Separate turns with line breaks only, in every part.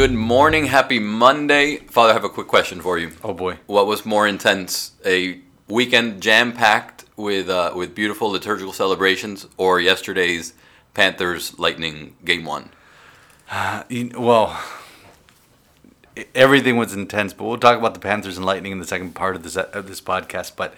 Good morning, happy Monday. Father, I have a quick question for you.
Oh boy.
What was more intense, a weekend jam packed with uh, with beautiful liturgical celebrations, or yesterday's Panthers Lightning game one?
You- well, everything was intense, but we'll talk about the Panthers and Lightning in the second part of this of this podcast. But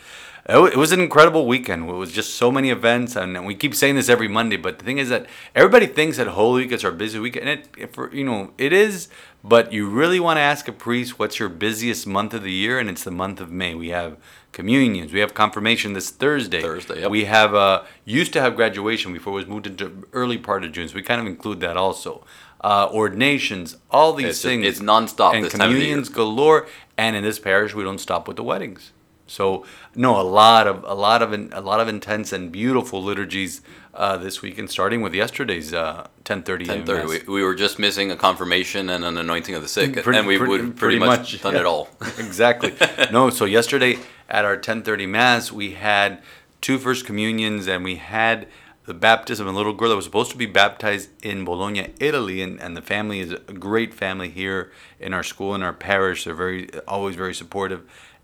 it was an incredible weekend. It was just so many events, and we keep saying this every Monday. But the thing is that everybody thinks that Holy Week is our busy weekend. And it, for you know, it is. But you really want to ask a priest what's your busiest month of the year, and it's the month of May. We have communions, we have confirmation this Thursday.
Thursday, yep.
We have uh, used to have graduation before it was moved into early part of June, so we kind of include that also. Uh, ordinations, all these
It's just-
things.
it's nonstop
And
this time of the year.
communions galore. And in this parish, we don't stop with the weddings. So no, a lot of a lot of a lot of intense and beautiful liturgies uh, this weekend, starting with yesterday's uh, 10:30
Ten thirty. We, we were just missing a confirmation and an anointing of the sick,
Pretty-
and we
pretty-
would pretty,
pretty
much,
much,
done
yeah.
it all.
exactly. No, so yesterday at our 10:30 mass, we had two first communions, and we had the baptism of a little girl that was supposed to be baptized in Bologna, Italy, and, and the family is a great family here in our school in our parish. They're very always very supportive,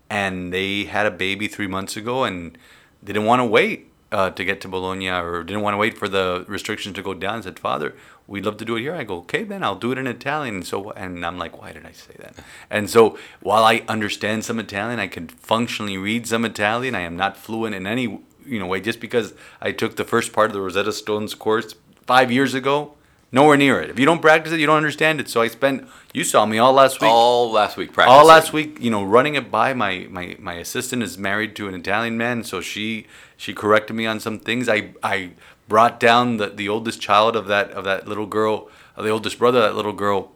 and they had a baby three months ago, and they didn't want to wait. Uh, to get to Bologna, or didn't want to wait for the restrictions to go down. and said, "Father, we'd love to do it here." I go, "Okay, then I'll do it in Italian." And so, and I'm like, "Why did I say that?" And so, while I understand some Italian, I can functionally read some Italian. I am not fluent in any you know way. Just because I took the first part of the Rosetta Stone's course five years ago, nowhere near it. If you don't practice it, you don't understand it. So I spent. You saw me all last week
all last week practicing.
all last week, you know, running it by my, my my assistant is married to an Italian man, so she she corrected me on some things. I I brought down the, the oldest child of that of that little girl, of the oldest brother of that little girl,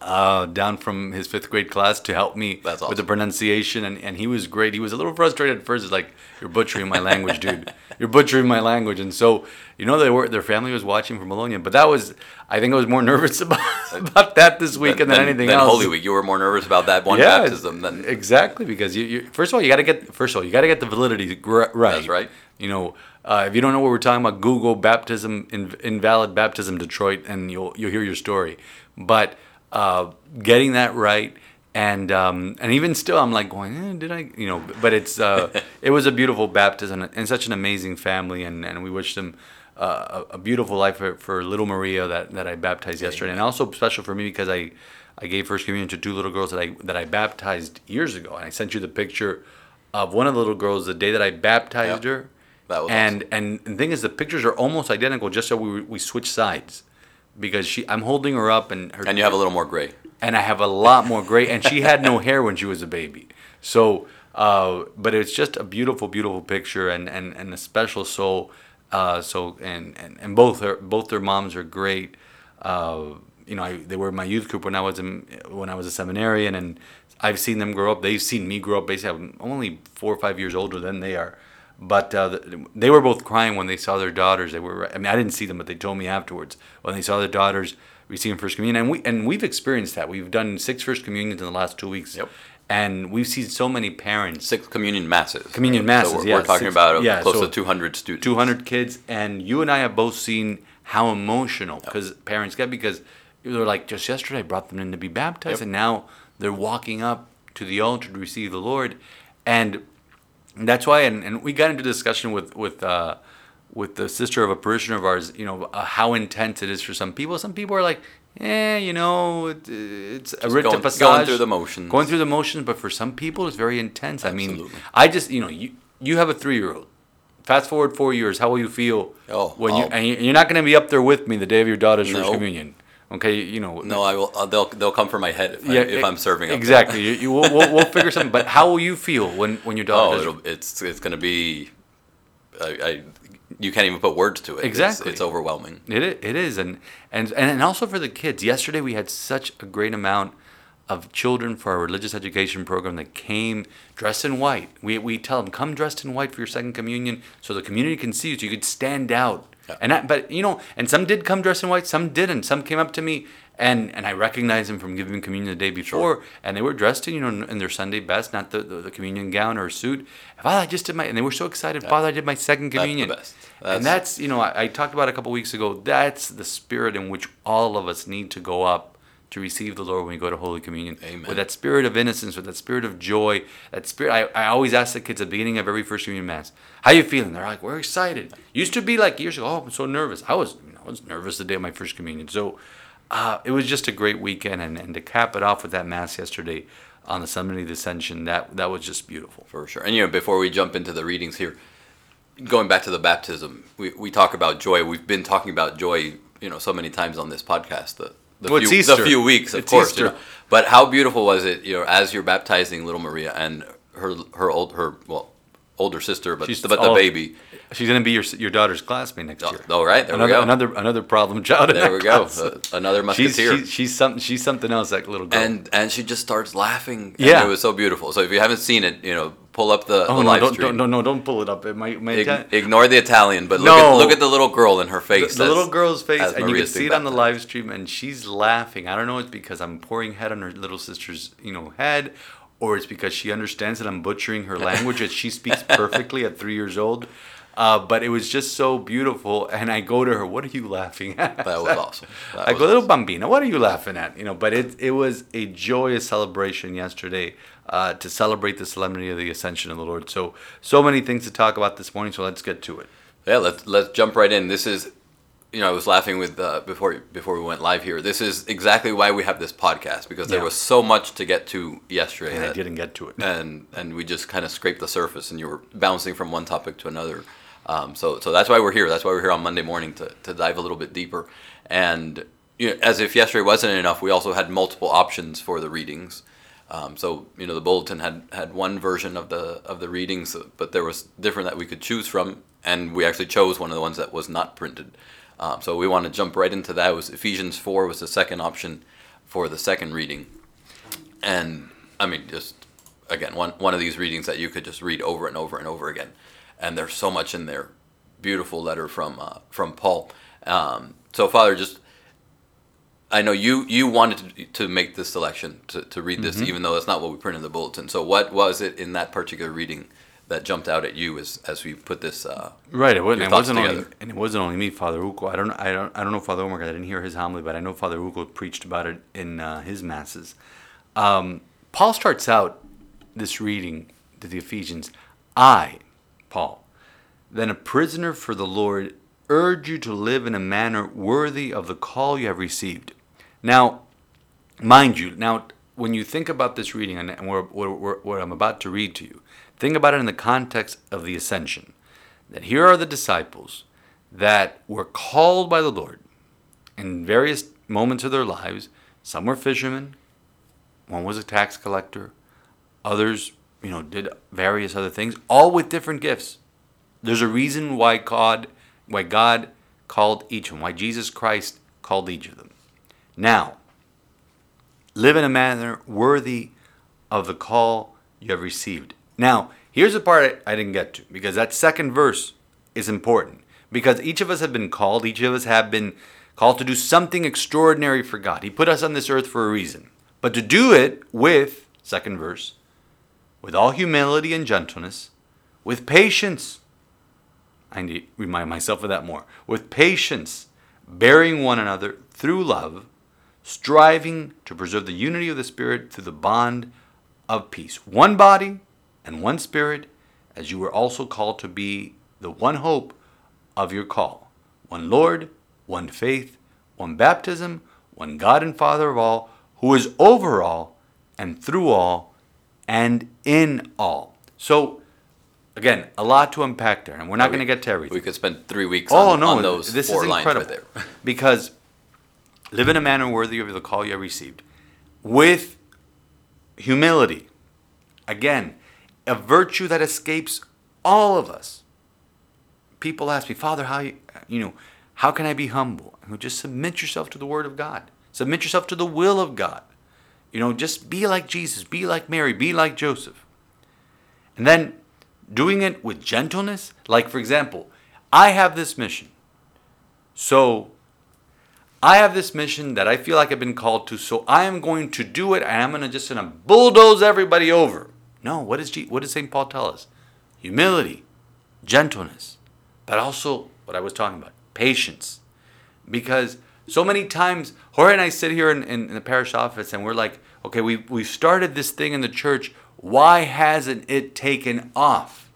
uh, down from his fifth grade class to help me
That's
with the pronunciation, and, and he was great. He was a little frustrated at first. It's like you're butchering my language, dude. You're butchering my language, and so you know they were their family was watching from Bologna, but that was I think I was more nervous about about that this weekend than, anything
than
else.
Holy Week. You were more nervous about that one baptism than
exactly because you, you first of all you got to get first of all you got to get the validity right.
That's right.
You know, uh, if you don't know what we're talking about, Google baptism in, invalid baptism Detroit, and you'll you'll hear your story. But uh, getting that right. And um, and even still, I'm like going, eh, did I, you know? But it's uh, it was a beautiful baptism and such an amazing family, and, and we wish them uh, a, a beautiful life for, for little Maria that, that I baptized yesterday, and also special for me because I I gave first communion to two little girls that I that I baptized years ago, and I sent you the picture of one of the little girls the day that I baptized
Yep.
her.
That was
and, and the thing is, the pictures are almost identical, just so we we switch sides, because she I'm holding her up and her
and you have a little more gray.
And I have a lot more gray. And she had no hair when she was a baby. So, uh, but it's just a beautiful, beautiful picture and, and, and a special soul. Uh, so and, and, and both her both their moms are great. Uh, you know, I, they were in my youth group when I was in when I was a seminarian, and I've seen them grow up. They've seen me grow up. Basically, I'm only four or five years older than they are. But uh, they were both crying when they saw their daughters. They were. I mean, I didn't see them, but they told me afterwards when they saw their daughters receiving first communion, and we and we've experienced that. We've done six first communions in the last two weeks,
Yep.
and we've seen so many parents,
Six communion masses.
Communion
So
masses,
we're,
yeah,
we're talking
six-
about
yeah,
close
so
to 200 students.
200 kids, and you and I have both seen how emotional because parents get because they're like just yesterday I brought them in to be baptized,
Yep.
and now they're walking up to the altar to receive the Lord, and that's why. And, and we got into discussion with with uh, with the sister of a parishioner of ours, you know, uh, how intense it is for some people. Some people are like, eh, you know, it, it's a
Just
rite de
going-
passage,
going through the motions.
Going through the motions, but for some people, it's very intense. I mean, I just, you know, you you have a three year old. Fast forward four years, how will you feel
Oh,
when you
oh.
and you- you're not going to be up there with me the day of your daughter's first communion? Okay, you know.
No, I will. Uh, they'll they'll come for my head if, I, if
e-
I'm serving.
Exactly. you, you, we'll, we'll, we'll figure something. But how will you feel when when your daughter?
Oh, it's it's gonna be. I, I you can't even put words to it.
Exactly.
It's, overwhelming.
It it is, and and and also for the kids. Yesterday we had such a great amount of children for our religious education program that came dressed in white. We, we tell them, come dressed in white for your second communion so the community can see you, so you could stand out.
Yeah.
And I, but you know, and some did come dressed in white, some didn't. Some came up to me and and I recognized them from giving communion the day before, and they were dressed in you know in, their Sunday best, not the, the, the communion gown or suit. Father, I just did my, and they were so excited. Father, I did my second communion.
That's best.
and
That's-
that's you know I, I talked about a couple weeks ago. That's the spirit in which all of us need to go up to receive the Lord when we go to Holy Communion.
Amen.
With that spirit of innocence, with that spirit of joy, that spirit. I, I always ask the kids at the beginning of every First Communion Mass, "How you feeling?" They're like, "We're excited." Used to be like years ago. Oh, I'm so nervous. I was, you know, I was nervous the day of my First Communion. So uh, it was just a great weekend, and, and to cap it off with that Mass yesterday on the Sunday of the Ascension, that that was just beautiful.
For sure. And you know, before we jump into the readings here, going back to the baptism, we, we talk about joy. We've been talking about joy, you know, so many times on this podcast. The, the,
Well,
few, the few weeks, of
It's
course. you know. But how beautiful was it, you know, as you're baptizing little Maria and her her old her well older sister, but
She's
but the baby.
She's gonna be your your daughter's classmate next
Oh,
year.
oh, right, there we go.
Another another problem child.
There we go. Uh, another musketeer.
she's she's something she's something else. That little girl.
and and she just starts laughing. and
Yeah.
it was so beautiful. So if you haven't seen it, you know, pull up the,
oh
the
no,
live
don't,
stream.
don't no no don't pull it up. It might might
Ig- ignore the Italian, but look
No.
at look at the little girl in her face.
the
as-
little girl's face, and you can see it on the live stream, and she's laughing. I don't know. It's because I'm pouring head on her little sister's you know head, or it's because she understands that I'm butchering her language that she speaks perfectly at three years old. Uh, but it was just so beautiful, and I go to her. What are you laughing at?
That was awesome. That
I
was
go, little
awesome.
bambina, what are you laughing at? You know, but it it was a joyous celebration yesterday uh, to celebrate the solemnity of the Ascension of the Lord. So so many things to talk about this morning. So let's get to it.
Yeah, let's let's jump right in. This is, you know, I was laughing with uh, before before we went live here. This is exactly why we have this podcast because there
Yeah.
was so much to get to yesterday,
And I didn't get to it.
and and we just kind of scraped the surface, and you were bouncing from one topic to another. Um, so so that's why we're here. That's why we're here on Monday morning to to dive a little bit deeper. And you know, as if yesterday wasn't enough, we also had multiple options for the readings. Um, so you know, the bulletin had had one version of the of the readings, but there was different that we could choose from, and we actually chose one of the ones that was not printed. Um, so we want to jump right into that. It was Ephesians four was the second option for the second reading, and I mean just again one one of these readings that you could just read over and over and over again, and there's so much in there. Beautiful letter from uh, from Paul. Um, so Father, just I know you you wanted to, to make this selection to, to read this, even though that's not what we printed in the bulletin. So what was it in that particular reading that jumped out at you as as we put this? Uh,
Right, it wasn't. It wasn't only, and it wasn't only me, Father Uko. I don't, I don't, I don't know Father Omar. I didn't hear his homily, but I know Father Uko preached about it in uh, his masses. Um, Paul starts out this reading to the Ephesians. I, Paul, then a prisoner for the Lord, urge you to live in a manner worthy of the call you have received. Now, mind you, now when you think about this reading and, what I'm about to read to you, think about it in the context of the ascension. That here are the disciples that were called by the Lord in various moments of their lives. Some were fishermen, one was a tax collector, others, you know, did various other things, all with different gifts. There's a reason why God, why God called each of them, why Jesus Christ called each of them. Now, live in a manner worthy of the call you have received. Now, here's the part I didn't get to because that second verse is important because each of us have been called, each of us have been called to do something extraordinary for God. He put us on this earth for a reason, but to do it with, second verse, with all humility and gentleness, with patience. I need to remind myself of that more. With patience, bearing one another through love, striving to preserve the unity of the Spirit through the bond of peace. One body and one Spirit, as you were also called to be the one hope of your call. One Lord, one faith, one baptism, one God and Father of all, who is over all and through all and in all. So, again, a lot to unpack there, and we're not going to get to everything.
we could spend three weeks
Oh
on,
no,
on those
this
four
is
lines
incredible.
right there.
because live in a manner worthy of the call you have received, with humility. Again, a virtue that escapes all of us. People ask me, Father, how you, you know, how can I be humble? I go, just submit yourself to the Word of God. Submit yourself to the will of God. You know, just be like Jesus, be like Mary, be like Joseph. And then doing it with gentleness. Like, for example, I have this mission. So I have this mission that I feel like I've been called to. So I am going to do it and I'm going to just gonna bulldoze everybody over. No, what, is G- what does St. Paul tell us? Humility, gentleness, but also what I was talking about patience. Because so many times, Jorge and I sit here in, in, in the parish office and we're like, okay, we, we started this thing in the church. Why hasn't it taken off?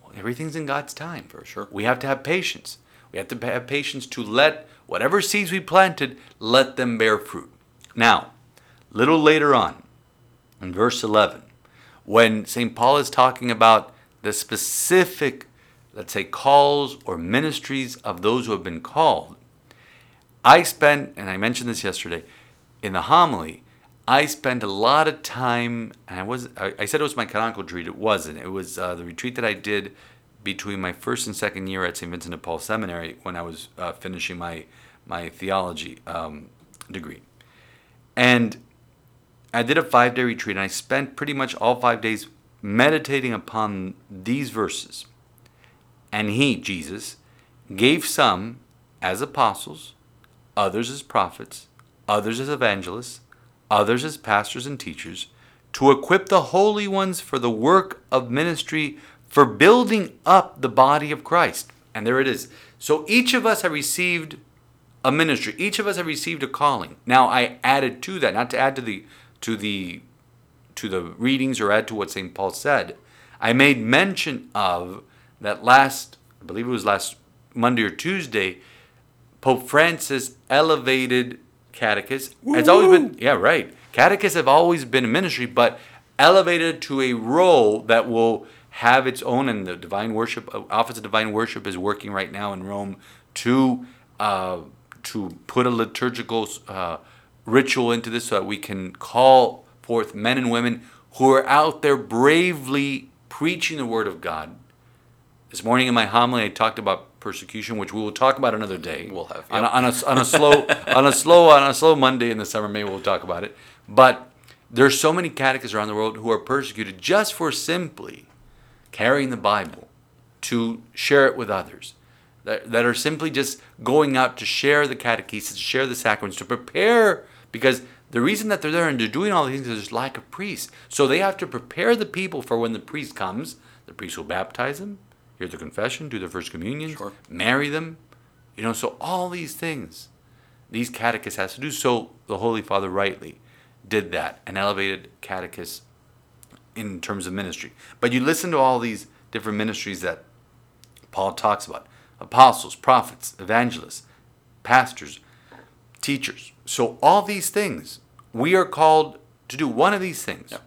Well, everything's in God's time.
For sure.
We have to have patience. We have to have patience to let whatever seeds we planted, let them bear fruit. Now, little later on, in verse 11, when St. Paul is talking about the specific, let's say, calls or ministries of those who have been called, I spent, and I mentioned this yesterday, in the homily, I spent a lot of time, and I was, I, I said it was my canonical retreat. It wasn't. It was uh, the retreat that I did between my first and second year at St. Vincent de Paul Seminary when I was uh, finishing my my theology um, degree, and I did a five day retreat, and I spent pretty much all five days meditating upon these verses. And he, Jesus, gave some as apostles, others as prophets, others as evangelists, others as pastors and teachers, to equip the holy ones for the work of ministry, for building up the body of Christ. And there it is. So each of us have received a ministry. Each of us have received a calling. Now I added to that, not to add to the to the to the readings or add to what St. Paul said. I made mention of that last, I believe it was last Monday or Tuesday, Pope Francis elevated catechists. It's always been, yeah, right. Catechists have always been a ministry, but elevated to a role that will have its own. And the Divine Worship uh, Office of Divine Worship is working right now in Rome to uh, to put a liturgical uh, ritual into this, so that we can call forth men and women who are out there bravely preaching the Word of God. This morning in my homily, I talked about persecution, which we will talk about another day.
We'll have,
on, a, on, a, on a slow on a slow on a slow Monday in the summer. Maybe we'll talk about it. But there's so many catechists around the world who are persecuted just for simply carrying the Bible to share it with others. That, that are simply just going out to share the catechesis, to share the sacraments, to prepare because the reason that they're there and they're doing all these things is there's lack of priests. So they have to prepare the people for when the priest comes. The priest will baptize them, hear the confession, do their first communion,
Sure.
marry them. You know, so all these things, these catechists has to do. So the Holy Father rightly did that and elevated catechists in terms of ministry. But you listen to all these different ministries that Paul talks about apostles, prophets, evangelists, pastors, teachers. So all these things, we are called to do one of these things.
Yeah.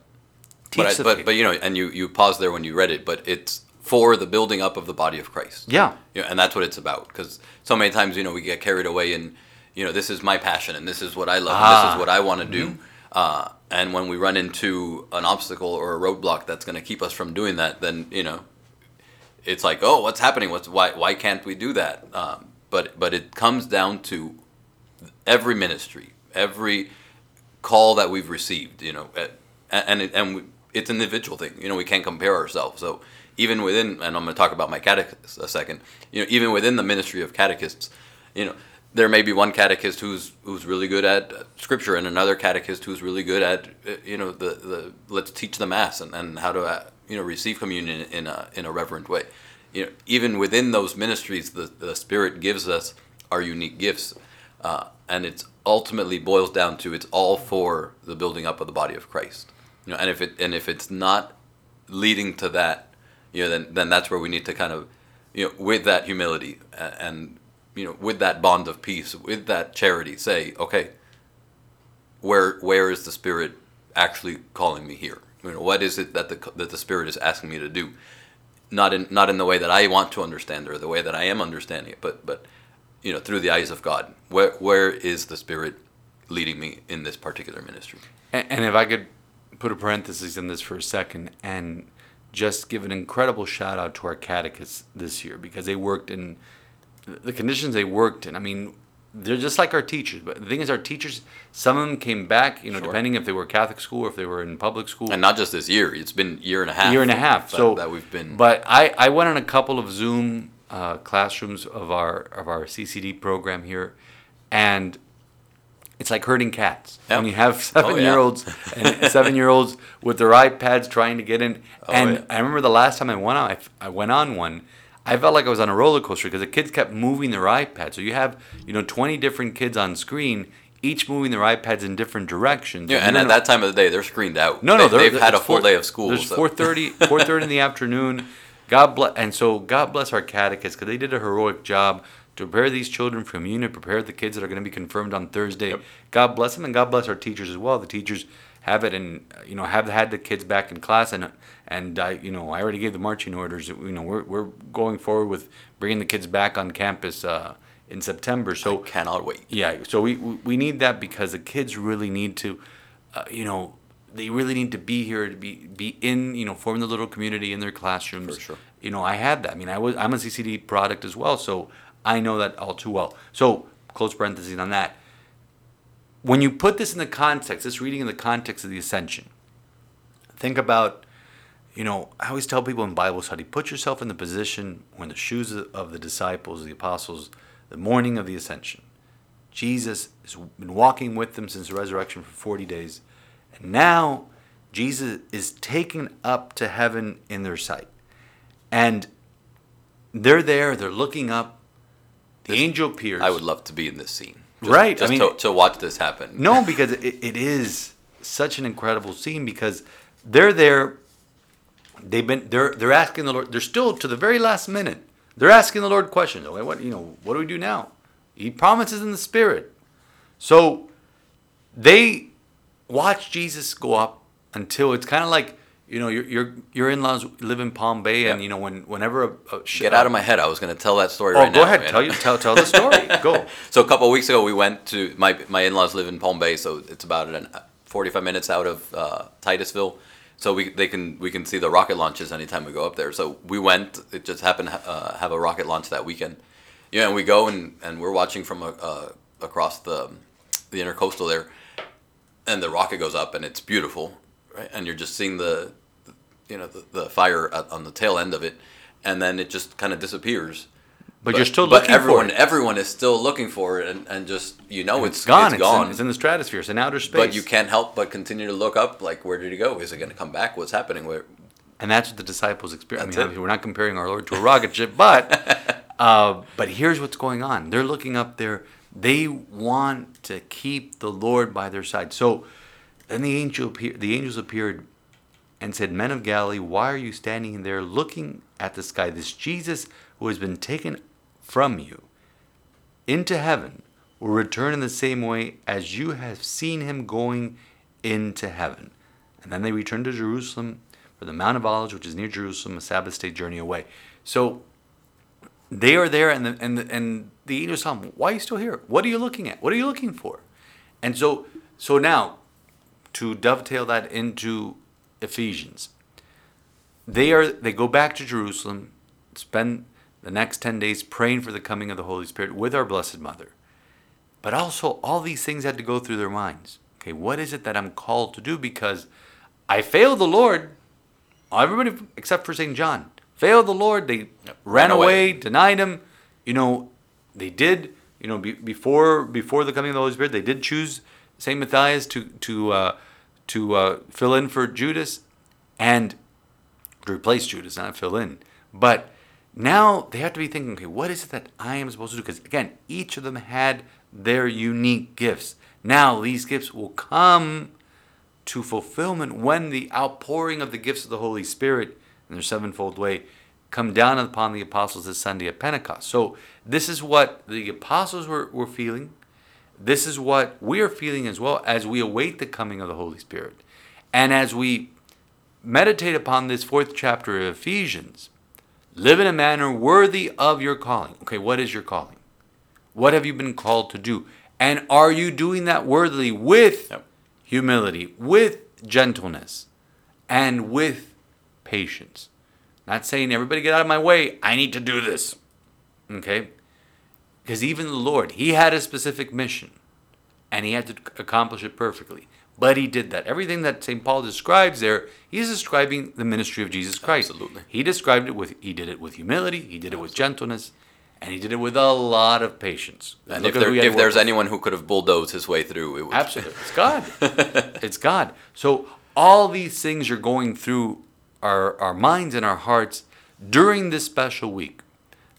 Teach
But, I,
the
but but you know, and you you paused there when you read it, but it's for the building up of the body of Christ.
yeah.
You know, and that's what it's about. Because so many times, you know, we get carried away in, you know, this is my passion and this is what I love, and this
Ah.
is what I want to do. Uh, and when we run into an obstacle or a roadblock that's going to keep us from doing that, then you know, it's like, oh, what's happening? What's why why can't we do that? Um, but but it comes down to every ministry, every call that we've received, you know, and it, and we, it's an individual thing. You know, we can't compare ourselves. So even within, and I'm going to talk about my catechist a second. You know, even within the ministry of catechists, you know, there may be one catechist who's who's really good at scripture, and another catechist who's really good at you know the the let's teach the mass and, and how to uh, you know receive communion in a in a reverent way. You know, even within those ministries, the the Spirit gives us our unique gifts, uh, and it's ultimately boils down to it's all for the building up of the body of Christ. You know, and if it and if it's not leading to that, you know, then then that's where we need to kind of, you know, with that humility a- and you know, with that bond of peace, with that charity, say, okay, where where is the Spirit actually calling me here? You know, what is it that the that the Spirit is asking me to do? Not in not in the way that I want to understand or the way that I am understanding it, but but you know, through the eyes of God. Where where is the Spirit leading me in this particular ministry?
And, and if I could put a parenthesis in this for a second and just give an incredible shout out to our catechists this year because they worked in the conditions they worked in. I mean, they're just like our teachers. But the thing is, our teachers, some of them came back, you know,
Sure.
depending if they were Catholic school or if they were in public school.
And not just this year. It's been year and a half.
year and a half.
that-
so
that we've been.
But I, I went on a couple of Zoom uh, classrooms of our of our CCD program here, and it's like herding cats.
Yeah.
When you have
Oh,
seven
yeah.
year olds and seven year olds with their iPads trying to get in,
Oh,
and
yeah.
I remember the last time I went on, I, I went on one. I felt like I was on a roller coaster because the kids kept moving their iPads. So you have, you know, 20 different kids on screen, each moving their iPads in different directions.
yeah, and
you're
at that time of the day, they're screened out.
no, no,
they, they've had a full
four-
day of school.
There's
so-
4:30, 4:30 in the afternoon. God bless, and so God bless our catechists because they did a heroic job to prepare these children for communion, prepare the kids that are going to be confirmed on Thursday.
Yep.
God bless them, and God bless our teachers as well. The teachers have it, and you know have had the kids back in class, and and I, you know, I already gave the marching orders. You know, we're we're going forward with bringing the kids back on campus uh, in September. So
Cannot wait.
yeah, so we we we need that because the kids really need to, uh, you know, they really need to be here to be be in, you know, form the little community in their classrooms.
For sure.
You know, I had that. I mean, I was I'm a CCD product as well, so I know that all too well. So close parentheses on that. When you put this in the context, this reading in the context of the ascension, think about, you know, I always tell people in Bible study, put yourself in the position when the shoes of the disciples, the apostles, the morning of the ascension. Jesus has been walking with them since the resurrection for 40 days. And now Jesus is taken up to heaven in their sight. And they're there, they're looking up. The
This-
angel appears.
I would love to be in this scene. Just,
Right, I mean-
to, to watch this happen.
No, because it, it is such an incredible scene because they're there. They've been they're they're asking the Lord. They're still to the very last minute. They're asking the Lord questions. Okay, what you know? What do we do now? He promises in the Spirit. So they watch Jesus go up until it's kind of like you know your your your in-laws live in Palm Bay, and
Yeah.
you know when whenever a, a
Get out of my head. I was going to tell that story
Oh,
right
go
now.
ahead.
man.
Tell you tell tell the story. go.
So a couple of weeks ago, we went to my my in-laws live in Palm Bay, so it's about an, 45 minutes out of uh, Titusville. So we they can we can see the rocket launches anytime we go up there. So we went. It just happened to uh, have a rocket launch that weekend. Yeah, and we go and, and we're watching from a, uh, across the the intercoastal there, and the rocket goes up and it's beautiful, right? And you're just seeing the you know the, the fire at, on the tail end of it, and then it just kind of disappears.
But, you're still
but
looking
everyone,
for it.
everyone is still looking for it, and, and just you know it's,
It's gone.
It's gone.
in, it's in the stratosphere. It's in outer space.
but you can't help but continue to look up. Like, where did he go? Is it going to come back? What's happening? Where?
And that's what the disciples experience. I mean, we're not comparing our Lord to a rocket ship, but uh, but here's what's going on. They're looking up there. They want to keep the Lord by their side. So then the angel the angels appeared and said, "Men of Galilee, why are you standing there looking at the sky? This Jesus who has been taken from you into heaven will return in the same way as you have seen him going into heaven." And then they returned to Jerusalem for the Mount of Olives, which is near Jerusalem, a Sabbath day journey away. So they are there, and the, and the, and the angels tell them, "Why are you still here? What are you looking at? What are you looking for?" And so so now to dovetail that into Ephesians, they are they go back to Jerusalem, spend the next ten days praying for the coming of the Holy Spirit with our Blessed Mother. But also, all these things had to go through their minds. Okay, what is it that I'm called to do? Because I failed the Lord. Everybody except for St. John failed the Lord. They ran
away.
away, denied him. You know, they did. You know, be, before before the coming of the Holy Spirit, they did choose Saint Matthias to to uh, to uh, fill in for Judas, and to replace Judas, not fill in. But now they have to be thinking, okay, what is it that I am supposed to do? Because again, each of them had their unique gifts. Now these gifts will come to fulfillment when the outpouring of the gifts of the Holy Spirit in their sevenfold way come down upon the apostles this Sunday at Pentecost. So this is what the apostles were, were feeling. This is what we are feeling as well as we await the coming of the Holy Spirit. And as we meditate upon this fourth chapter of Ephesians, live in a manner worthy of your calling. Okay, what is your calling? What have you been called to do? And are you doing that worthily with humility, with gentleness, and with patience? Not saying everybody get out of my way, I need to do this. Okay? Because even the Lord, he had a specific mission and he had to accomplish it perfectly. But he did that. Everything that St. Paul describes there, he's describing the ministry of Jesus Christ.
Absolutely.
He described it with he did it with humility, he did it with gentleness, and he did it with a lot of patience.
And
Look
if, there,
who he had
if there's
with.
anyone who could have bulldozed his way through, it was
Absolutely. It's God. it's God. So all these things you're going through our, our minds and our hearts during this special week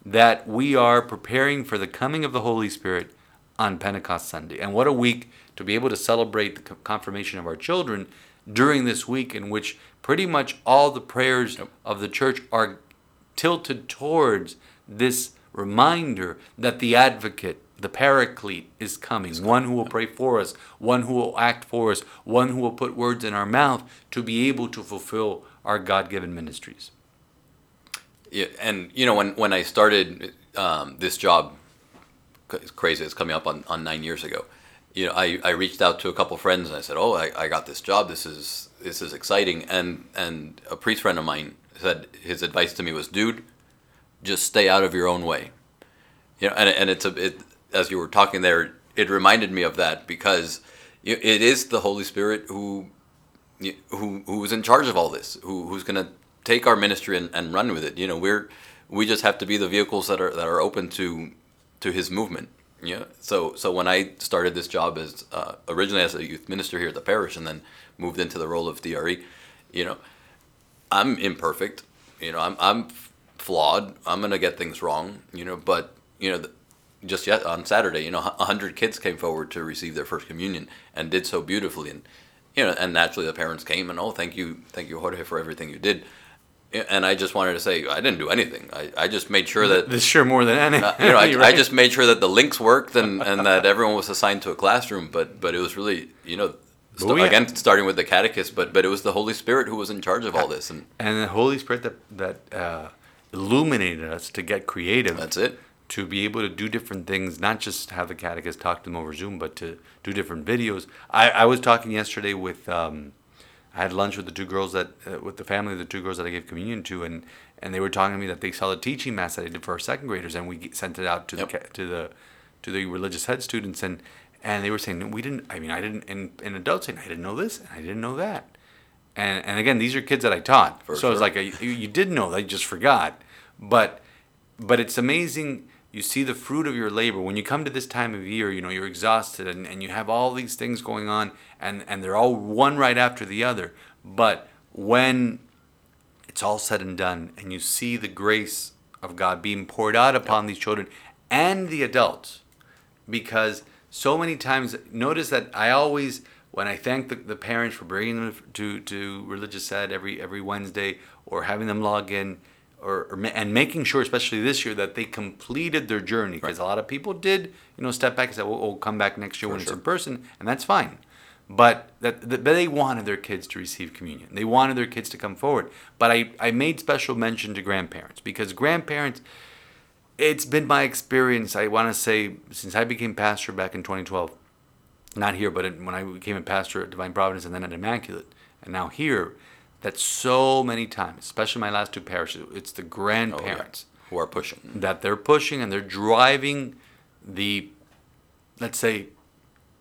that we are preparing for the coming of the Holy Spirit on Pentecost Sunday. And what a week to be able to celebrate the confirmation of our children during this week in which pretty much all the prayers of the church are tilted towards this reminder that the advocate, the paraclete, is coming. One who will pray for us, one who will act for us, one who will put words in our mouth to be able to fulfill our God given ministries.
Yeah, and you know when when I started um, this job, it's crazy. It's coming up on, on nine years ago. You know, I, I reached out to a couple friends and I said, "Oh, I, I got this job. This is this is exciting." And and a priest friend of mine said his advice to me was, "Dude, just stay out of your own way." You know, and and it's a it as you were talking there, it reminded me of that because it it is the Holy Spirit who who who's in charge of all this, who who's going to take our ministry and, and run with it. You know, we're we just have to be the vehicles that are that are open to to his movement. Yeah. So so when I started this job as uh, originally as a youth minister here at the parish, and then moved into the role of DRE, you know, I'm imperfect. You know, I'm I'm flawed. I'm gonna get things wrong. You know, but you know. Just yet on Saturday, you know, a hundred kids came forward to receive their first communion and did so beautifully, and you know, and naturally the parents came and oh, thank you, thank you, Jorge, for everything you did. And I just wanted to say I didn't do anything. I, I just made sure that
This sure more than any.
uh, you know I,
You're
I just made sure that the links worked and, and that everyone was assigned to a classroom. But but it was really you know st-
Booyah.
again starting with the catechist, but but it was the Holy Spirit who was in charge of all this, and
and the Holy Spirit that that uh, illuminated us to get creative.
that's it.
To be able to do different things, not just have the catechist talk to them over Zoom, but to do different videos. I, I was talking yesterday with, um, I had lunch with the two girls that, uh, with the family of the two girls that I gave communion to, and, and they were talking to me that they saw the teaching mass that I did for our second graders, and we sent it out to
Yep.
the to the to the religious head students, and and they were saying we didn't. I mean, I didn't. And, and adults saying I didn't know this, and I didn't know that. And and again, these are kids that I taught,
For
so it's
sure.
like a, you, you did know, they just forgot. But but it's amazing you see the fruit of your labor. When you come to this time of year you know you're exhausted and, and you have all these things going on and and they're all one right after the other. But when it's all said and done and you see the grace of god being poured out upon these children and the adults because so many times notice that i always when i thank the, the parents for bringing them to, to religious ed every every wednesday or having them log in or, or and making sure especially this year that they completed their journey. Because a lot of people did you know step back and say well, we'll come back next year when it's in person and that's fine. But that, that but they wanted their kids to receive communion. They wanted their kids to come forward. But i, I made special mention to grandparents because grandparents it's been my experience i want to say since i became pastor back in 2012 not here but in, when i became a pastor at divine providence and then at immaculate and now here that so many times especially my last two parishes it's the
Oh, yeah.
grandparents
who are pushing.
that they're pushing and they're driving the let's say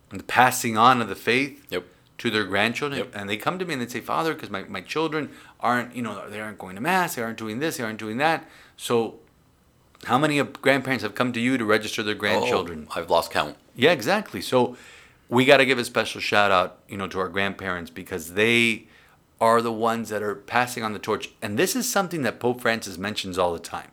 the passing on of the faith
Yep.
to their grandchildren
Yep.
and they come to me and they say father because my, my children aren't you know they aren't going to mass they aren't doing this they aren't doing that so how many grandparents have come to you to register their grandchildren
Oh, I've lost count.
yeah, exactly. So we got to give a special shout out, you know, to our grandparents because they are the ones that are passing on the torch. And this is something that Pope Francis mentions all the time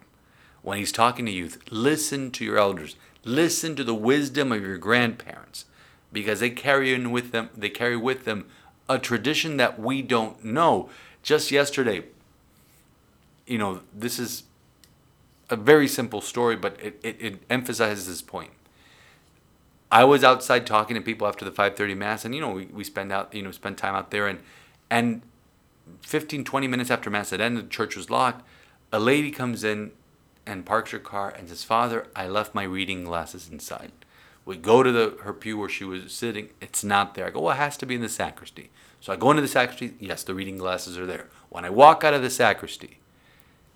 when he's talking to youth. Listen to your elders. Listen to the wisdom of your grandparents because they carry in with them they carry with them a tradition that we don't know. Just yesterday, you know, this is a very simple story, but it, it, it emphasizes this point. I was outside talking to people after the 5:30 mass, and you know we, we spend out you know spend time out there, and and 15 20 minutes after mass had ended, the church was locked. A lady comes in and parks her car and says, "Father, I left my reading glasses inside." We go to the her pew where she was sitting. It's not there. I go, "Well, it has to be in the sacristy." So I go into the sacristy. Yes, the reading glasses are there. When I walk out of the sacristy,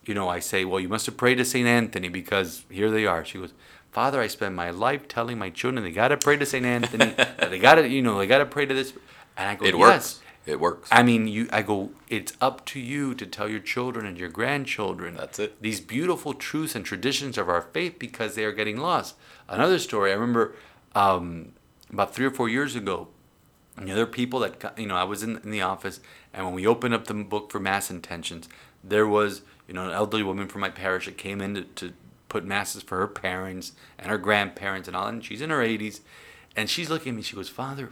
you know, I say, well, you must have prayed to St. Anthony because here they are. She goes, Father, I spend my life telling my children they gotta pray to Saint Anthony, they gotta, you know, they gotta pray to this. And I go,
It
yes.
works. It works.
I mean, you. I go. It's up to you to tell your children and your grandchildren.
That's it.
These beautiful truths and traditions of our faith because they are getting lost. Another story. I remember um, about three or four years ago. You know, there are people that you know. I was in, in the office, and when we opened up the book for mass intentions, there was you know an elderly woman from my parish that came in to, to put masses for her parents and her grandparents and all. And she's in her 80s, and she's looking at me. She goes, "Father,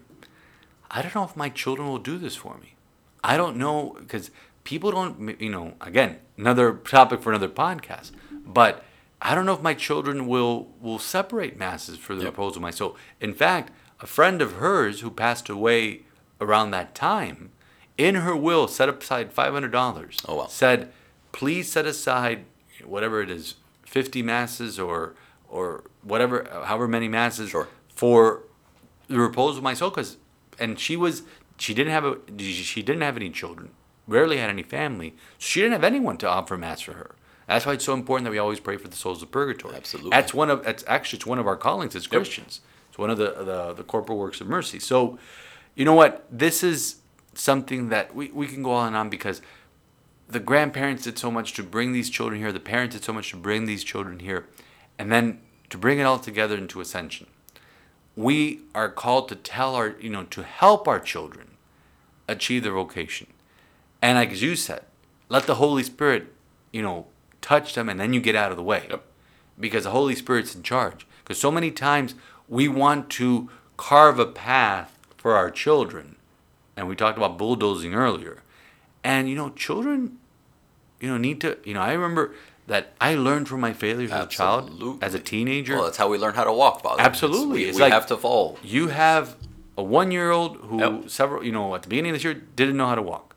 I don't know if my children will do this for me. I don't know because people don't, you know, again, another topic for another podcast. But I don't know if my children will will separate masses for the
Yep.
repose of my soul. In fact, a friend of hers who passed away around that time, in her will, set aside five hundred dollars.
Oh, wow.
Said, please set aside whatever it is, fifty masses or or whatever, however many masses
Sure.
for the repose of my soul because and she was she didn't have a she didn't have any children rarely had any family so she didn't have anyone to offer mass for her. That's why it's so important that we always pray for the souls of purgatory.
Absolutely.
that's one of that's actually it's one of our callings as christians. It's one of the, the the corporal works of mercy. So you know what? This is something that we, we can go on and on because the grandparents did so much to bring these children here the parents did so much to bring these children here and then to bring it all together into ascension we are called to tell our you know to help our children achieve their vocation. And like as you said let the holy spirit you know touch them and then you get out of the way.
Yep.
because the holy spirit's in charge. Because so many times we want to carve a path for our children. And we talked about bulldozing earlier. And you know children you know need to you know i remember that i learned from my failures as a child
Absolutely.
as a teenager
Well, that's how we learn how to walk, Father. It's-
Absolutely.
We,
It's
we
like-
have to fall.
you have a one year old who
Yep.
several you know at the beginning of this year didn't know how to walk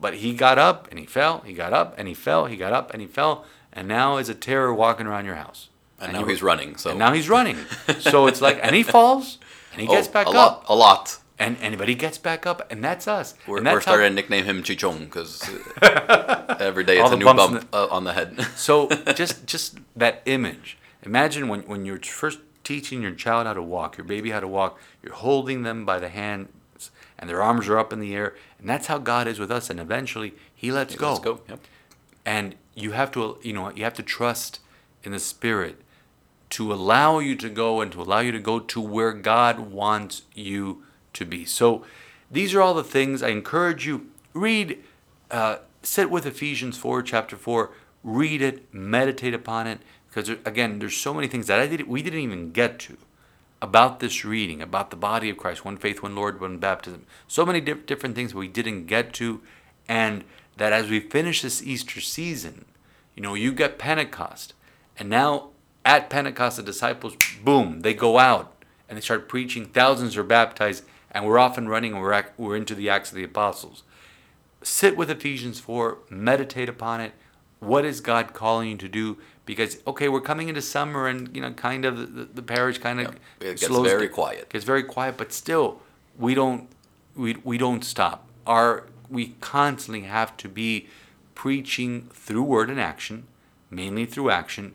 but he got up and he fell he got up and he fell he got up and he fell and now is a terror walking around your house
And, now
you-
he's running. So
and now he's running so it's like and he falls and he
Oh,
gets back
a
up
lot, a lot.
And anybody gets back up and that's us
We're,
and that's
we're
how-
starting to nickname him Chichón because every day it's a new bump uh, on the head.
So just just that image. Imagine when, when you're first teaching your child how to walk, your baby how to walk, you're holding them by the hands and their arms are up in the air. And that's how God is with us. And eventually he lets go.
Let's go. Yep.
And you have to you know, you have to trust in the spirit to allow you to go and to allow you to go to where God wants you to be. So these are all the things I encourage you. Read uh, sit with Ephesians 4 chapter 4 read it meditate upon it because again there's so many things that I did we didn't even get to about this reading about the body of Christ one faith one Lord one baptism. So many diff- different things we didn't get to and that as we finish this Easter season you know you get Pentecost and now at Pentecost the disciples boom they go out and they start preaching. Thousands are baptized and we're off and running and we're, we're into the Acts of the Apostles sit with Ephesians 4, meditate upon it. What is God calling you to do? Because okay, we're coming into summer, and you know, kind of the, the parish kind of
Yeah, gets very quiet.
Gets very quiet, but still, we don't we we don't stop. Our we constantly have to be preaching through word and action, mainly through action,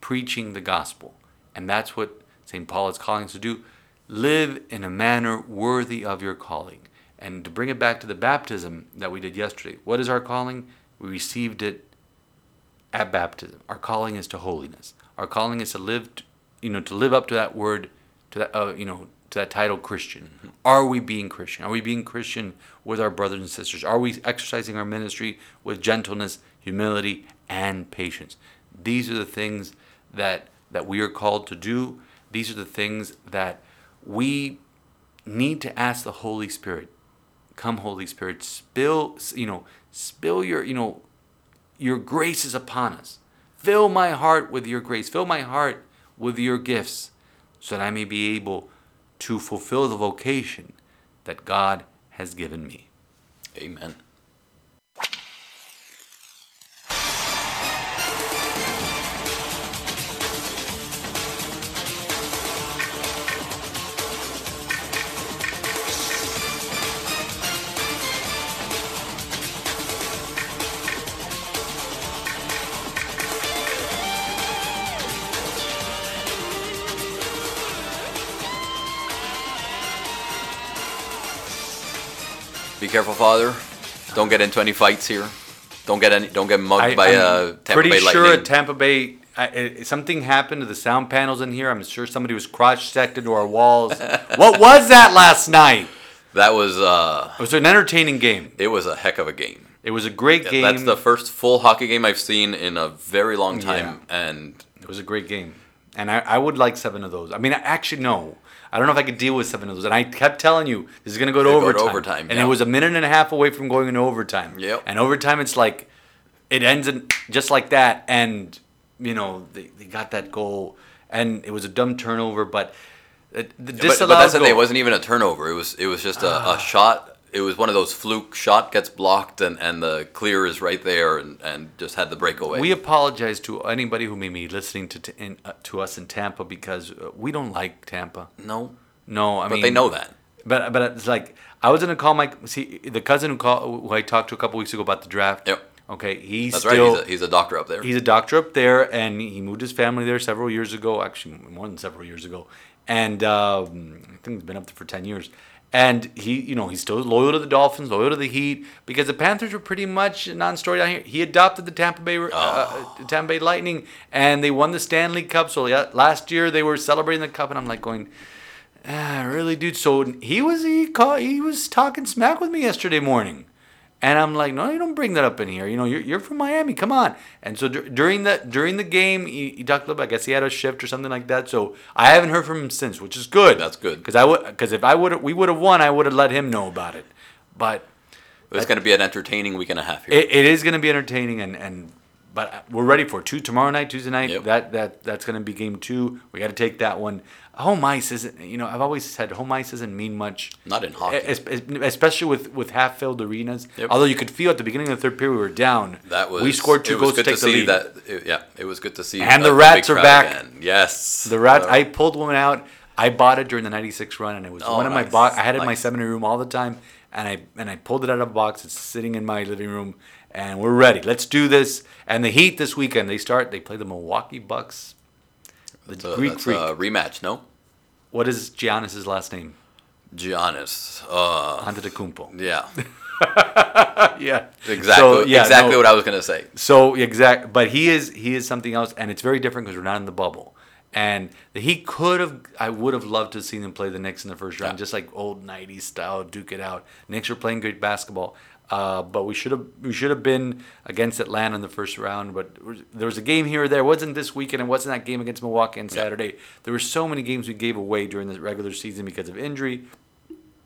preaching the gospel, and that's what St. Paul is calling us to do. Live in a manner worthy of your calling. And to bring it back to the baptism that we did yesterday, what is our calling? We received it at baptism. Our calling is to holiness. Our calling is to live, t- you know, to live up to that word, to that, uh, you know, to that title, Christian. Are we being Christian? Are we being Christian with our brothers and sisters? Are we exercising our ministry with gentleness, humility, and patience? These are the things that that we are called to do. These are the things that we need to ask the Holy Spirit. Come, Holy Spirit, spill, you know, spill your, you know, your grace is upon us. Fill my heart with your grace. Fill my heart with your gifts so that I may be able to fulfill the vocation that God has given me.
Amen. Careful, Father. Don't get into any fights here. Don't get any. Don't get mugged
I,
by
I'm
uh, Tampa
pretty
Bay
sure
Lightning.
at Tampa Bay, I, I- something happened to the sound panels in here. I'm sure somebody was crotch-sected into our walls. what was that last night?
that was uh,
It was an entertaining game.
it was a heck of a game.
It was a great game.
That's the first full hockey game I've seen in a very long time, and
It was a great game, and I, I would like seven of those. I mean, actually, no, I don't know if I could deal with seven of those. And I kept telling you this is going to go to
go to
overtime. and
yeah.
it was a minute and a half away from going into overtime.
Yep.
And overtime, it's like it ends in just like that, and you know they, they got that goal, and it was a dumb turnover, but it, the
but,
disallowed
but that's the thing. It wasn't even a turnover. It was it was just a,
Ah.
a shot. It was one of those fluke shot gets blocked and, and the clear is right there and, and just had the breakaway.
We apologize to anybody who may be listening to to, in, uh, to us in Tampa because uh, we don't like Tampa.
no,
No, I mean
but
mean
they know that.
But but it's like I was gonna call my see the cousin who call who I talked to a couple weeks ago about the draft.
Yep.
Okay, he's
That's
still
right. He's a, he's a doctor up there.
he's a doctor up there, and he moved his family there several years ago. Actually, more than several years ago, and um, I think he's been up there for ten years. And he, you know, he's still loyal to the Dolphins, loyal to the Heat, because the Panthers were pretty much a non-story down here. He adopted the Tampa Bay, uh,
Oh.
uh, Tampa Bay Lightning, and they won the Stanley Cup. So yeah, last year they were celebrating the cup, and I'm like going, Ah, really, dude. So he was he call, he was talking smack with me yesterday morning, and I'm like, no, you don't bring that up in here. You know, you're, you're from Miami. Come on. And so dur- during the during the game, he, he talked a little. bit. I guess he had a shift or something like that. So I haven't heard from him since, which is good.
That's good.
Because I would because if I would we would have won, I would have let him know about it. But
It's going to be an entertaining week and a half here.
it, it is going to be entertaining and and. But we're ready for two tomorrow night, Tuesday night.
Yep.
That that that's going to be game two. We got to take that one. Home ice isn't. You know, I've always said home ice doesn't mean much.
Not in hockey.
Es- es- especially with with half filled arenas.
Yep.
Although you could feel at the beginning of the third period we were down.
that was
we scored two goals to take
to
the lead.
that. it- yeah, it was good to see.
And
uh,
the Rats are back.
again. Yes,
The rat.
Uh,
I pulled one out. I bought it during the '96 run, and it was
Oh,
one of my
nice,
box. I had it in my
nice.
seminary room all the time, and I and I pulled it out of a box. It's sitting in my living room, and we're ready. Let's do this. And the Heat this weekend they start. They play the Milwaukee Bucks. The
that's a,
Greek
that's
Freak.
a rematch. No,
what is Giannis's last name?
Giannis. Uh,
Antetokounmpo.
yeah,
Yeah,
exactly.
So, yeah,
exactly
no.
what I was going to say.
So exact, but he is he is something else, and it's very different because we're not in the bubble. And he could have, I would have loved to have seen him play the Knicks in the first round,
Yeah.
just like old '90s style, duke it out. Knicks were playing great basketball, uh, but we should have we should have been against Atlanta in the first round. But there was a game here or there. It wasn't this weekend. It wasn't that game against Milwaukee on Saturday. There were so many games we gave away during the regular season because of injury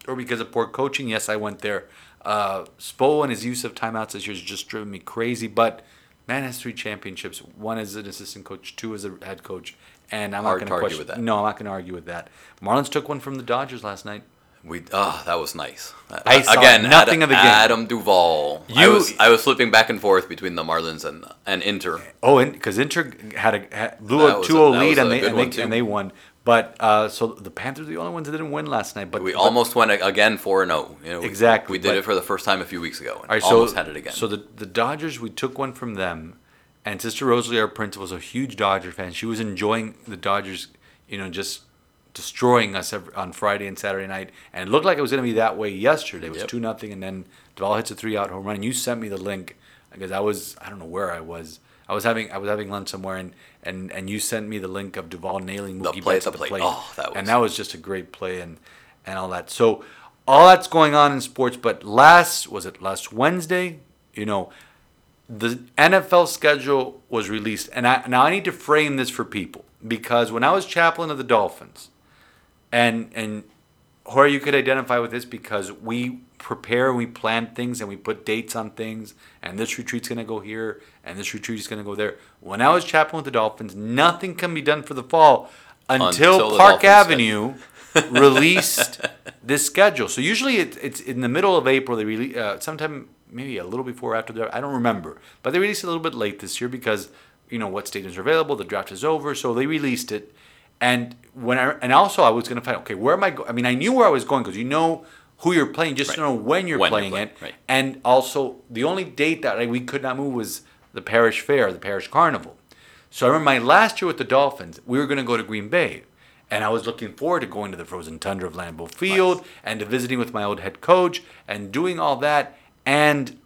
or because of poor coaching. Yes, I went there. Uh, Spo and his use of timeouts this year has just driven me crazy. But man has three championships. One as an assistant coach, two as a head coach, and I'm
Hard
not going to
argue with that.
No, I'm not going to argue with that. Marlins took one from the Dodgers last night.
We ah, that was nice.
I saw
Again,
nothing
Adam,
of the game.
Adam Duvall. I was I was flipping back and forth between the Marlins and and Inter.
Oh, and because Inter had a had, blew
That
a
was
2-0
a-
lead and they and they, and they won. But uh, so the Panthers are the only ones that didn't win last night. But
We
but-
almost went again four and zero. You know, we-
Exactly,
We did
but-
it for the first time a few weeks ago. And
right,
almost
so,
had it again.
So the the Dodgers, we took one from them, and Sister Rosalie, our principal, was a huge Dodger fan. She was enjoying the Dodgers, you know, just destroying us every, on Friday and Saturday night, and it looked like it was going to be that way yesterday. It was
Yep.
two nothing, and then Duvall hits a three out home run. And you sent me the link because I was I don't know where I was. I was having I was having lunch somewhere, and and, and you sent me the link of Duvall nailing
The
Mookie
play
Betts
the
the
plate.
plate.
Oh, that was and
that was just a great play and and all that. So all that's going on in sports. But last was it last Wednesday? You know, the NFL schedule was released, and I now I need to frame this for people because when I was chaplain of the Dolphins, and and Jorge, you could identify with this because we prepare, and we plan things, and we put dates on things. And this retreat's going to go here, and this retreat's going to go there. When I was chaplain with the Dolphins, nothing can be done for the fall until,
Until
Park Avenue released this schedule. So usually it, it's in the middle of April. They release uh, sometime maybe a little before or after that. I don't remember, but they released it a little bit late this year because you know what stadiums are available. The draft is over, so they released it. And when I and also I was going to find okay where am I? Go- I mean I knew where I was going because you know who you're playing, just
Right.
know when you're
When you're
playing
playing,
it.
right.
And also the only date that I, we could not move was the parish fair, the parish carnival. So I remember my last year with the Dolphins, we were going to go to Green Bay, And I was looking forward to going to the frozen tundra of Lambeau Field and to visiting with my old head coach and doing all that. And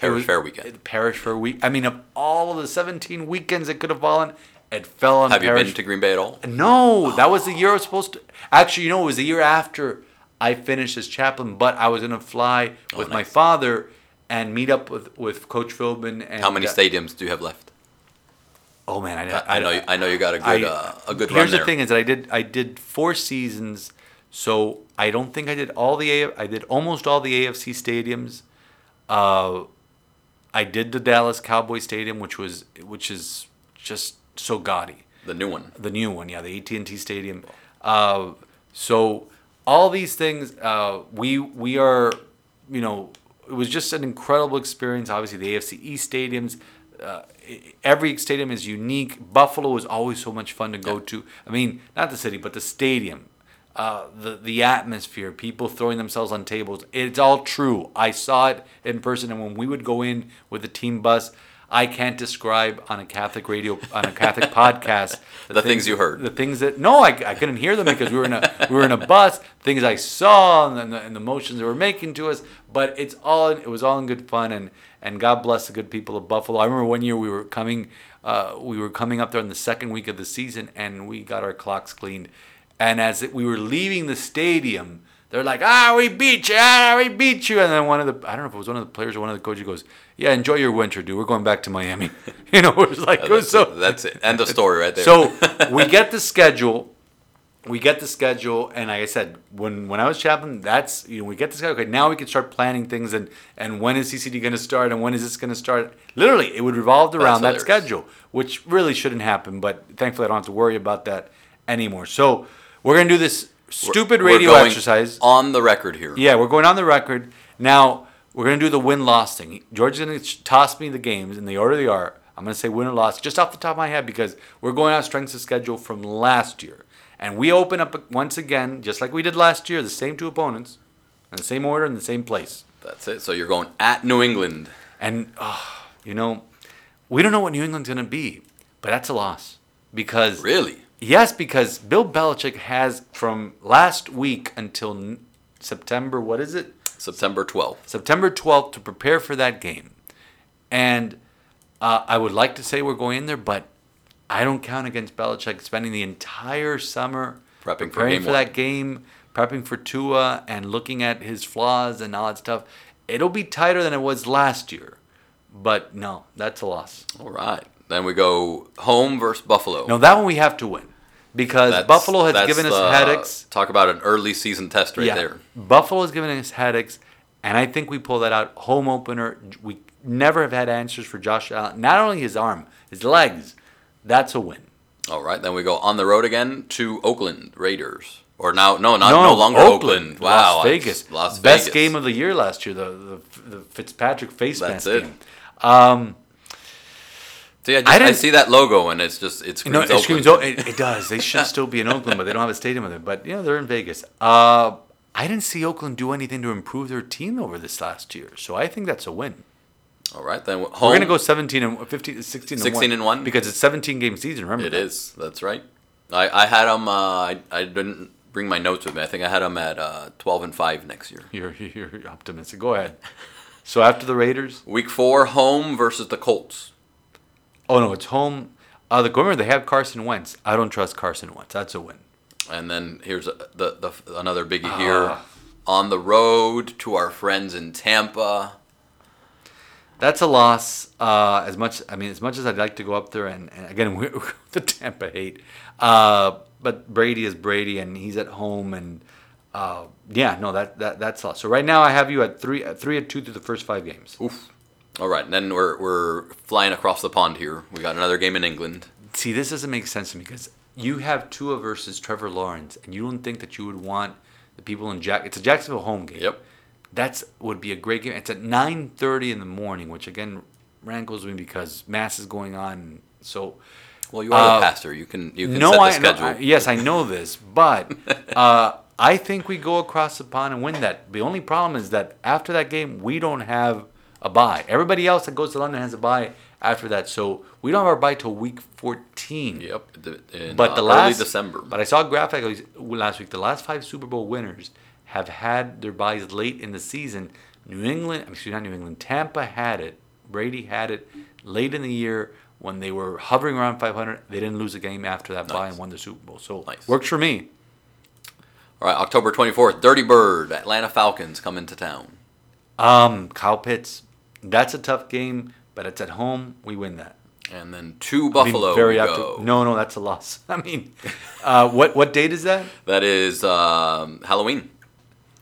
Parish
was-
Fair weekend.
Parish Fair week. I mean, of all of the 17 weekends it could have fallen, it fell on
Have you been to Green Bay at all?
No, that was the year I was supposed to. Actually, you know, it was the year after I finished as chaplain, but I was going to fly with my
Oh,
father and meet up with, with Coach Philbin. And
How many
uh,
stadiums do you have left?
Oh man, I,
I, I know you, I know you got a good uh, a good
Here's the thing: is that I did I did four seasons, so I don't think I did all the A. I did almost all the AFC stadiums. Uh, I did the Dallas Cowboy Stadium, which was which is just so gaudy.
The new one.
The new one, yeah, the AT and T Stadium. Uh, so all these things, uh, we we are, you know, it was just an incredible experience. Obviously, the AFC East stadiums. Uh, every stadium is unique. Buffalo is always so much fun to go to. I mean, not the city, but the stadium, uh, the the atmosphere, people throwing themselves on tables. It's all true. I saw it in person, and when we would go in with the team bus, I can't describe on a Catholic radio on a Catholic podcast
The things you heard.
The things that no, I, I couldn't hear them because we were in a we were in a bus. Things I saw and the, and the motions they were making to us, but it's all it was all in good fun and and God bless the good people of Buffalo. I remember one year we were coming uh, we were coming up there in the second week of the season and we got our clocks cleaned, and as we were leaving the stadium. They're like, ah, we beat you, ah, we beat you. And then one of the, I don't know if it was one of the players or one of the coaches goes, yeah, enjoy your winter, dude. We're going back to Miami. you know, it was like,
That's,
so,
it. That's it. End of story right there.
so we get the schedule. We get the schedule, and like I said, when when I was chaplain, that's you know we get the schedule. Okay, now we can start planning things, and and when is CCD going to start, and when is this going to start? Literally, it would revolve around that schedule, which really shouldn't happen. But thankfully, I don't have to worry about that anymore. So we're going to do this stupid
We're
radio
going
exercise.
on the record here.
Yeah, we're going on the record. Now, we're going to do the win loss thing. George's going to toss me the games in the order they are. I'm going to say win or loss just off the top of my head because we're going on strengths of schedule from last year. And we open up once again, just like we did last year, the same two opponents, in the same order, in the same place.
That's it. So you're going at New England.
And, oh, you know, we don't know what New England's going to be, but that's a loss. Because
Really?
Yes, because Bill Belichick has from last week until n- September, what is it?
September 12th.
September 12th to prepare for that game. And uh, I would like to say we're going in there, but I don't count against Belichick spending the entire summer
Prepping for
preparing
game
for that game, prepping for Tua, and looking at his flaws and all that stuff. It'll be tighter than it was last year. But no, that's a loss.
All right. Then we go home versus Buffalo.
No, that one we have to win because
That's-
Buffalo has given us
the-
headaches.
Talk about an early season test right there.
Buffalo has given us headaches, and I think we pull that out. Home opener. We never have had answers for Josh Allen. Not only his arm, his legs. That's a win.
All right. Then we go on the road again to Oakland Raiders. Or now, no, not no, longer Oakland. Wow.
Las Vegas.
Las
Best game of the year last year. The the, the Fitzpatrick face
That's
mask
it.
game. Um,
See, I, just,
I
I,
didn't-
see that logo and it's just it screams
no, it
Oakland.
screams. It, it does. They should still be in Oakland, but they don't have a stadium with it. But you know they're in Vegas. Uh, I didn't see Oakland do anything to improve their team over this last year, so I think that's a win.
All right. Then home.
We're gonna go 17 and 15, 16 and
16 and one?
because it's 17 game season. Remember
It
that.
is. That's right. I, I had them. Uh, I, I didn't bring my notes with me. I think I had them at uh, 12 and 5 next year.
You're you're optimistic. Go ahead. So after the Raiders,
Week four, home versus the Colts.
Oh no, it's home. Uh, the remember they have Carson Wentz. I don't trust Carson Wentz. That's a win.
And then here's a, the, the another biggie here.
Ah.
On the road to our friends in Tampa.
That's a loss. Uh, as much, I mean, as much as I'd like to go up there and, and again, we the Tampa hate. Uh, but Brady is Brady, and he's at home, and uh, yeah, no, that, that that's a loss. So right now, I have you at three, at three and two through the first five games.
Oof. All right. And then we're, we're flying across the pond here. We got another game in England.
See, this doesn't make sense to me because you have Tua versus Trevor Lawrence, and you don't think that you would want the people in Jack. It's a Jacksonville home game.
Yep.
That's would be a great game. It's at nine thirty in the morning, which again rankles me because mass is going on. So
Well, you are
Uh,
the pastor. You can you can
no,
set the
I, no,
schedule.
I- yes, I know this, but uh, I think we go across the pond and win that. The only problem is that after that game, we don't have a buy. Everybody else that goes to London has a buy after that. So we don't have our buy till week 14.
Yep. In,
But
uh,
the
early
last
December.
But I saw a graphic last week. The last five Super Bowl winners have had their buys late in the season. New England, excuse me, not New England. Tampa had it. Brady had it late in the year when they were hovering around 500. They didn't lose a game after that
Nice.
and won the Super Bowl. So
Nice.
works for me.
All right, October 24th, Dirty Bird, Atlanta Falcons come into town.
Um, Kyle Pitts. That's a tough game, but it's at home. We win that.
And then to
mean,
Buffalo
very active-
go.
No, no, that's a loss. I mean, uh, what what date is that?
That is um, Halloween.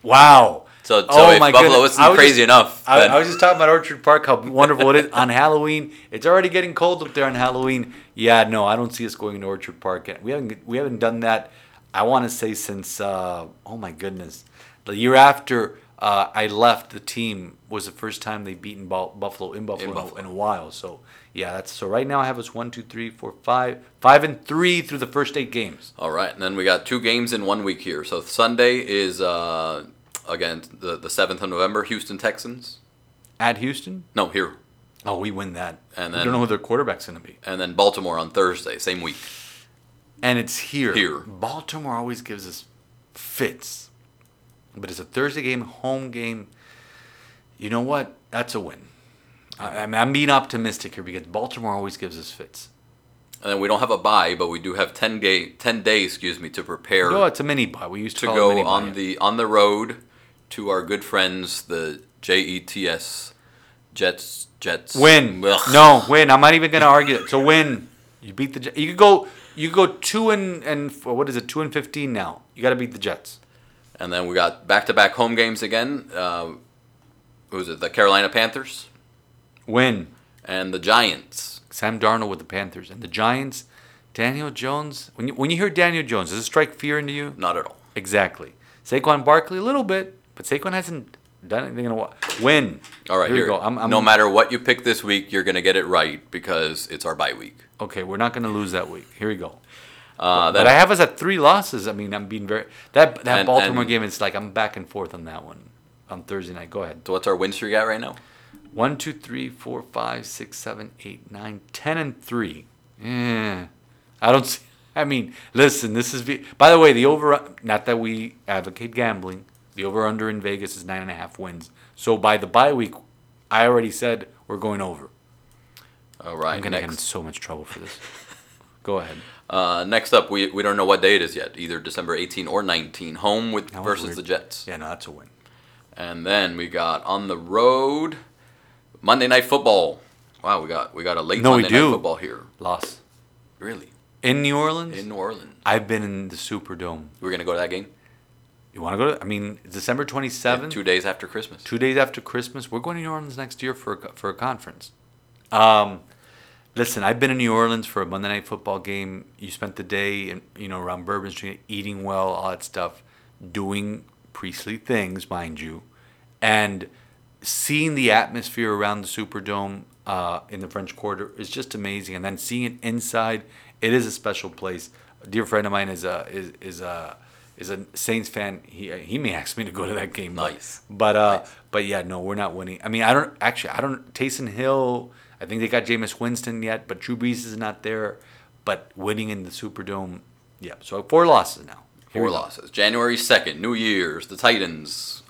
Wow.
So, so
Oh
if
my
Buffalo
goodness.
isn't crazy
just-
enough,
I, I was just talking about Orchard Park, how wonderful it is on Halloween. It's already getting cold up there on Halloween. Yeah, no, I don't see us going to Orchard Park. We haven't we haven't done that. I want to say since uh, oh my goodness, the year after uh, I left, the team was the first time they beaten Buffalo in Buffalo in, a-
Buffalo.
in a while. So yeah, that's so right now I have us one, two, three, four, five, five and three through the first eight games.
All right, and then we got two games in one week here. So Sunday is uh, again the the seventh of November, Houston Texans.
At Houston,
No, here,
oh, we win that.
And
we don't know who their quarterback's going to be.
and then Baltimore on Thursday, same week.
and it's here.
Here.
Baltimore always gives us fits, but it's a Thursday game, home game. You know what? That's a win. I, I'm, I'm being optimistic here because Baltimore always gives us fits.
And then we don't have a bye, but we do have ten day ten days, excuse me, to prepare
No, it's a mini bye. We used to,
to go on the on the road to our good friends, the JETS Jets Jets.
win.
Ugh.
No, win. I'm not even going to argue it. So win. You beat the. Jet- You could go. You could go two and and what is it? Two and fifteen now. You got to beat the Jets.
And then we got back to back home games again. Uh, who was it? The Carolina Panthers
Win.
and the Giants.
Sam Darnold with the Panthers and the Giants. Daniel Jones. When you when you hear Daniel Jones, does it strike fear into you?
Not at all.
Exactly. Saquon Barkley a little bit, but Saquon hasn't done anything in a while. Win.
All right,
here,
here.
we go. I'm, I'm,
no matter what you pick this week, you're gonna get it right because it's our bye week.
Okay, we're not going to lose that week. Here we go.
Uh,
But I have us at three losses. I mean, I'm being very that that
And-
Baltimore
and-
game. It's like I'm back and forth on that one on Thursday night. Go ahead.
so what's our win streak at right now?
One, two, three, four, five, six, seven, eight, nine, ten, and three. Yeah, I don't see. I mean, listen. This is. By the way, the over. Not that we advocate gambling. The over under in Vegas is nine and a half wins. So by the bye week, I already said we're going over.
All right.
I'm gonna get in so much trouble for this. Go ahead.
uh, next up, we, we don't know what day it is yet. Either December 18 or 19. Home with
That
versus the Jets.
Yeah, no, that's a win.
And then we got on the road Monday Night Football. Wow, we got we got a late
No, we
Monday Night. Football here.
Loss
Really?
in New Orleans.
In New Orleans.
I've been in the Superdome.
We're gonna go to that game
You want to go to? I mean, December twenty seventh.
two days after Christmas.
two days after Christmas. We're going to New Orleans next year for a, for a conference. Um, listen, I've been in New Orleans for a Monday night football game. You spent the day, in, you know, around Bourbon Street, eating well, all that stuff, doing priestly things, mind you, and seeing the atmosphere around the Superdome uh, in the French Quarter is just amazing. And then seeing it inside, it is a special place. A dear friend of mine is a is is a is a Saints fan. He he may ask me to go to that game.
Nice.
But uh, but yeah, no, we're not winning. I mean, I don't actually. I don't. Taysom Hill. I think they got Jameis Winston yet, but Drew Brees is not there. But winning in the Superdome, yeah. So four losses now. Here
Four losses. January second, New Year's, the Titans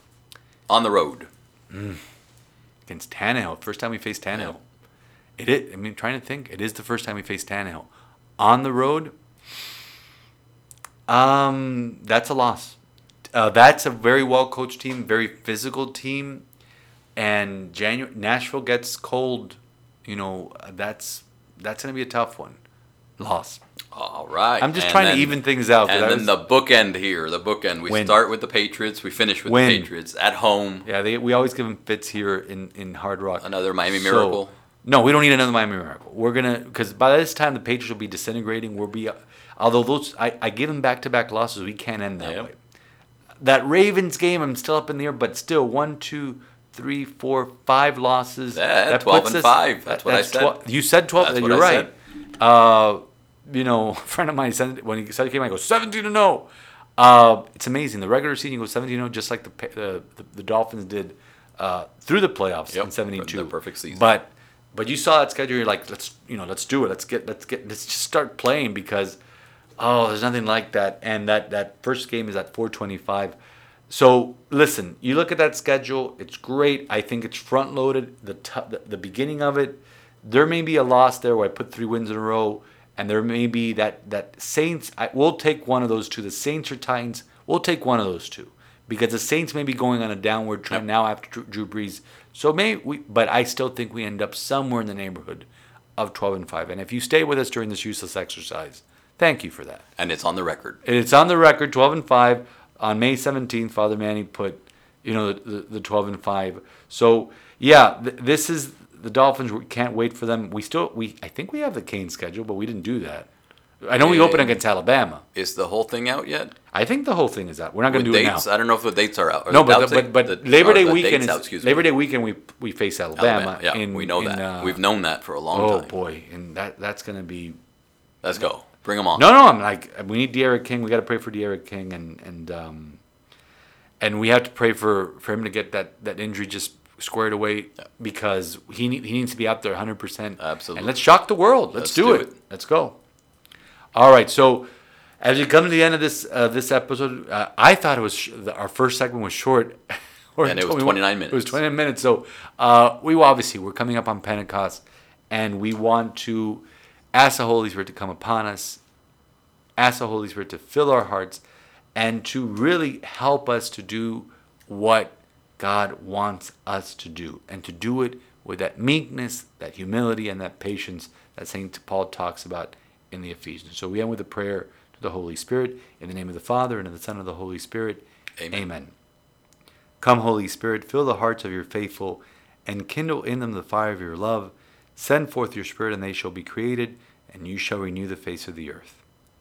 on the road.
against Tannehill. First time we faced Tannehill. It is. I mean, trying to think. It is the first time we faced Tannehill on the road. Um, that's a loss. Uh, that's a very well coached team, very physical team, and January Nashville gets cold. You know, that's that's gonna be a tough one. Loss.
All right.
I'm just
And
trying
then-
to even things out.
And then
was-
the bookend here, the bookend. We
Win.
start with the Patriots. We finish with
Win.
the Patriots at home.
yeah, they, we always give them fits here in in Hard Rock.
Another Miami
So-
Miracle.
no, we don't need another Miami Miracle. We're gonna because by this time the Patriots will be disintegrating. We'll be, although those I, I give them back to back losses. We can't end that
Yep.
way. That Ravens game, I'm still up in the air, but still one, two, three, four, five losses.
Yeah, 12
puts
and five. That's what I said.
12 you said twelve.
That's
you're
I
right. Uh, you know, a friend of mine said when he said it came, I go seventeen to no. Uh, it's amazing. The regular season goes seventeen to no, just like the, the the the Dolphins did uh, through the playoffs
Yep,
in '72.
the perfect season.
But but you saw that schedule. You're like, let's you know, let's do it. Let's get let's get let's just start playing because oh, there's nothing like that. And that that first game is at 425. So listen, you look at that schedule. It's great. I think it's front loaded. The, t- the the beginning of it, there may be a loss there where I put three wins in a row, and there may be that that Saints. I will take one of those two. The Saints or Titans. We'll take one of those two because the Saints may be going on a downward trend
Yep.
now after Drew, Drew Brees. So may we, but I still think we end up somewhere in the neighborhood of 12 and 5. And if you stay with us during this useless exercise, thank you for that.
and it's on the record.
And it's on the record 12 and 5 on May 17th Father Manny put you know the, the, the 12 and 5 so yeah th- this is the Dolphins we can't wait for them we still we I think we have the Kane schedule but we didn't do that I know we open against Alabama
Is the whole thing out yet?
I think the whole thing is out we're not going to do
dates?
it now
I don't know if the dates are out. Are
no
the
but
dates
but, but
The-
Labor Day weekend is,
out, excuse me.
Labor Day weekend we we face Alabama,
Alabama. Yeah,
in,
we know
in,
that.
uh,
We've known that for a long
oh
time.
Oh boy and that that's going to be
Let's go. Bring them on.
No, no, I'm like we need D'Eriq King. We got to pray for D'Eriq King, and and um, and we have to pray for for him to get that that injury just squared away because he need, he needs to be out there 100. percent
Absolutely.
And let's shock the world. Let's,
Let's
do,
do
it.
it.
Let's go. All right, so. As we come to the end of this uh, this episode, uh, I thought it was sh- the, our first segment was short,
And it was 29 minutes.
It was
minutes.
29 minutes. So uh, we obviously we're coming up on Pentecost, and we want to ask the Holy Spirit to come upon us, ask the Holy Spirit to fill our hearts, and to really help us to do what God wants us to do, and to do it with that meekness, that humility, and that patience that Saint Paul talks about in the Ephesians. So we end with a prayer to the Holy Spirit in the name of the Father and of the Son and of the Holy Spirit.
Amen.
Amen. Come, Holy Spirit, fill the hearts of your faithful, and kindle in them the fire of your love. Send forth your Spirit, and they shall be created, and you shall renew the face of the earth.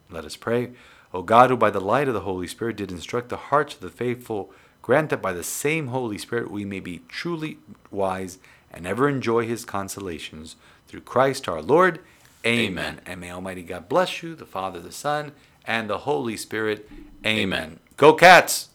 Let us pray. O God, who by the light of the Holy Spirit did instruct the hearts of the faithful, grant that by the same Holy Spirit we may be truly wise and ever enjoy his consolations. Through Christ our Lord. Amen.
Amen.
And may Almighty God bless you, the Father, the Son, and the Holy Spirit. Amen.
Amen.
Go, cats!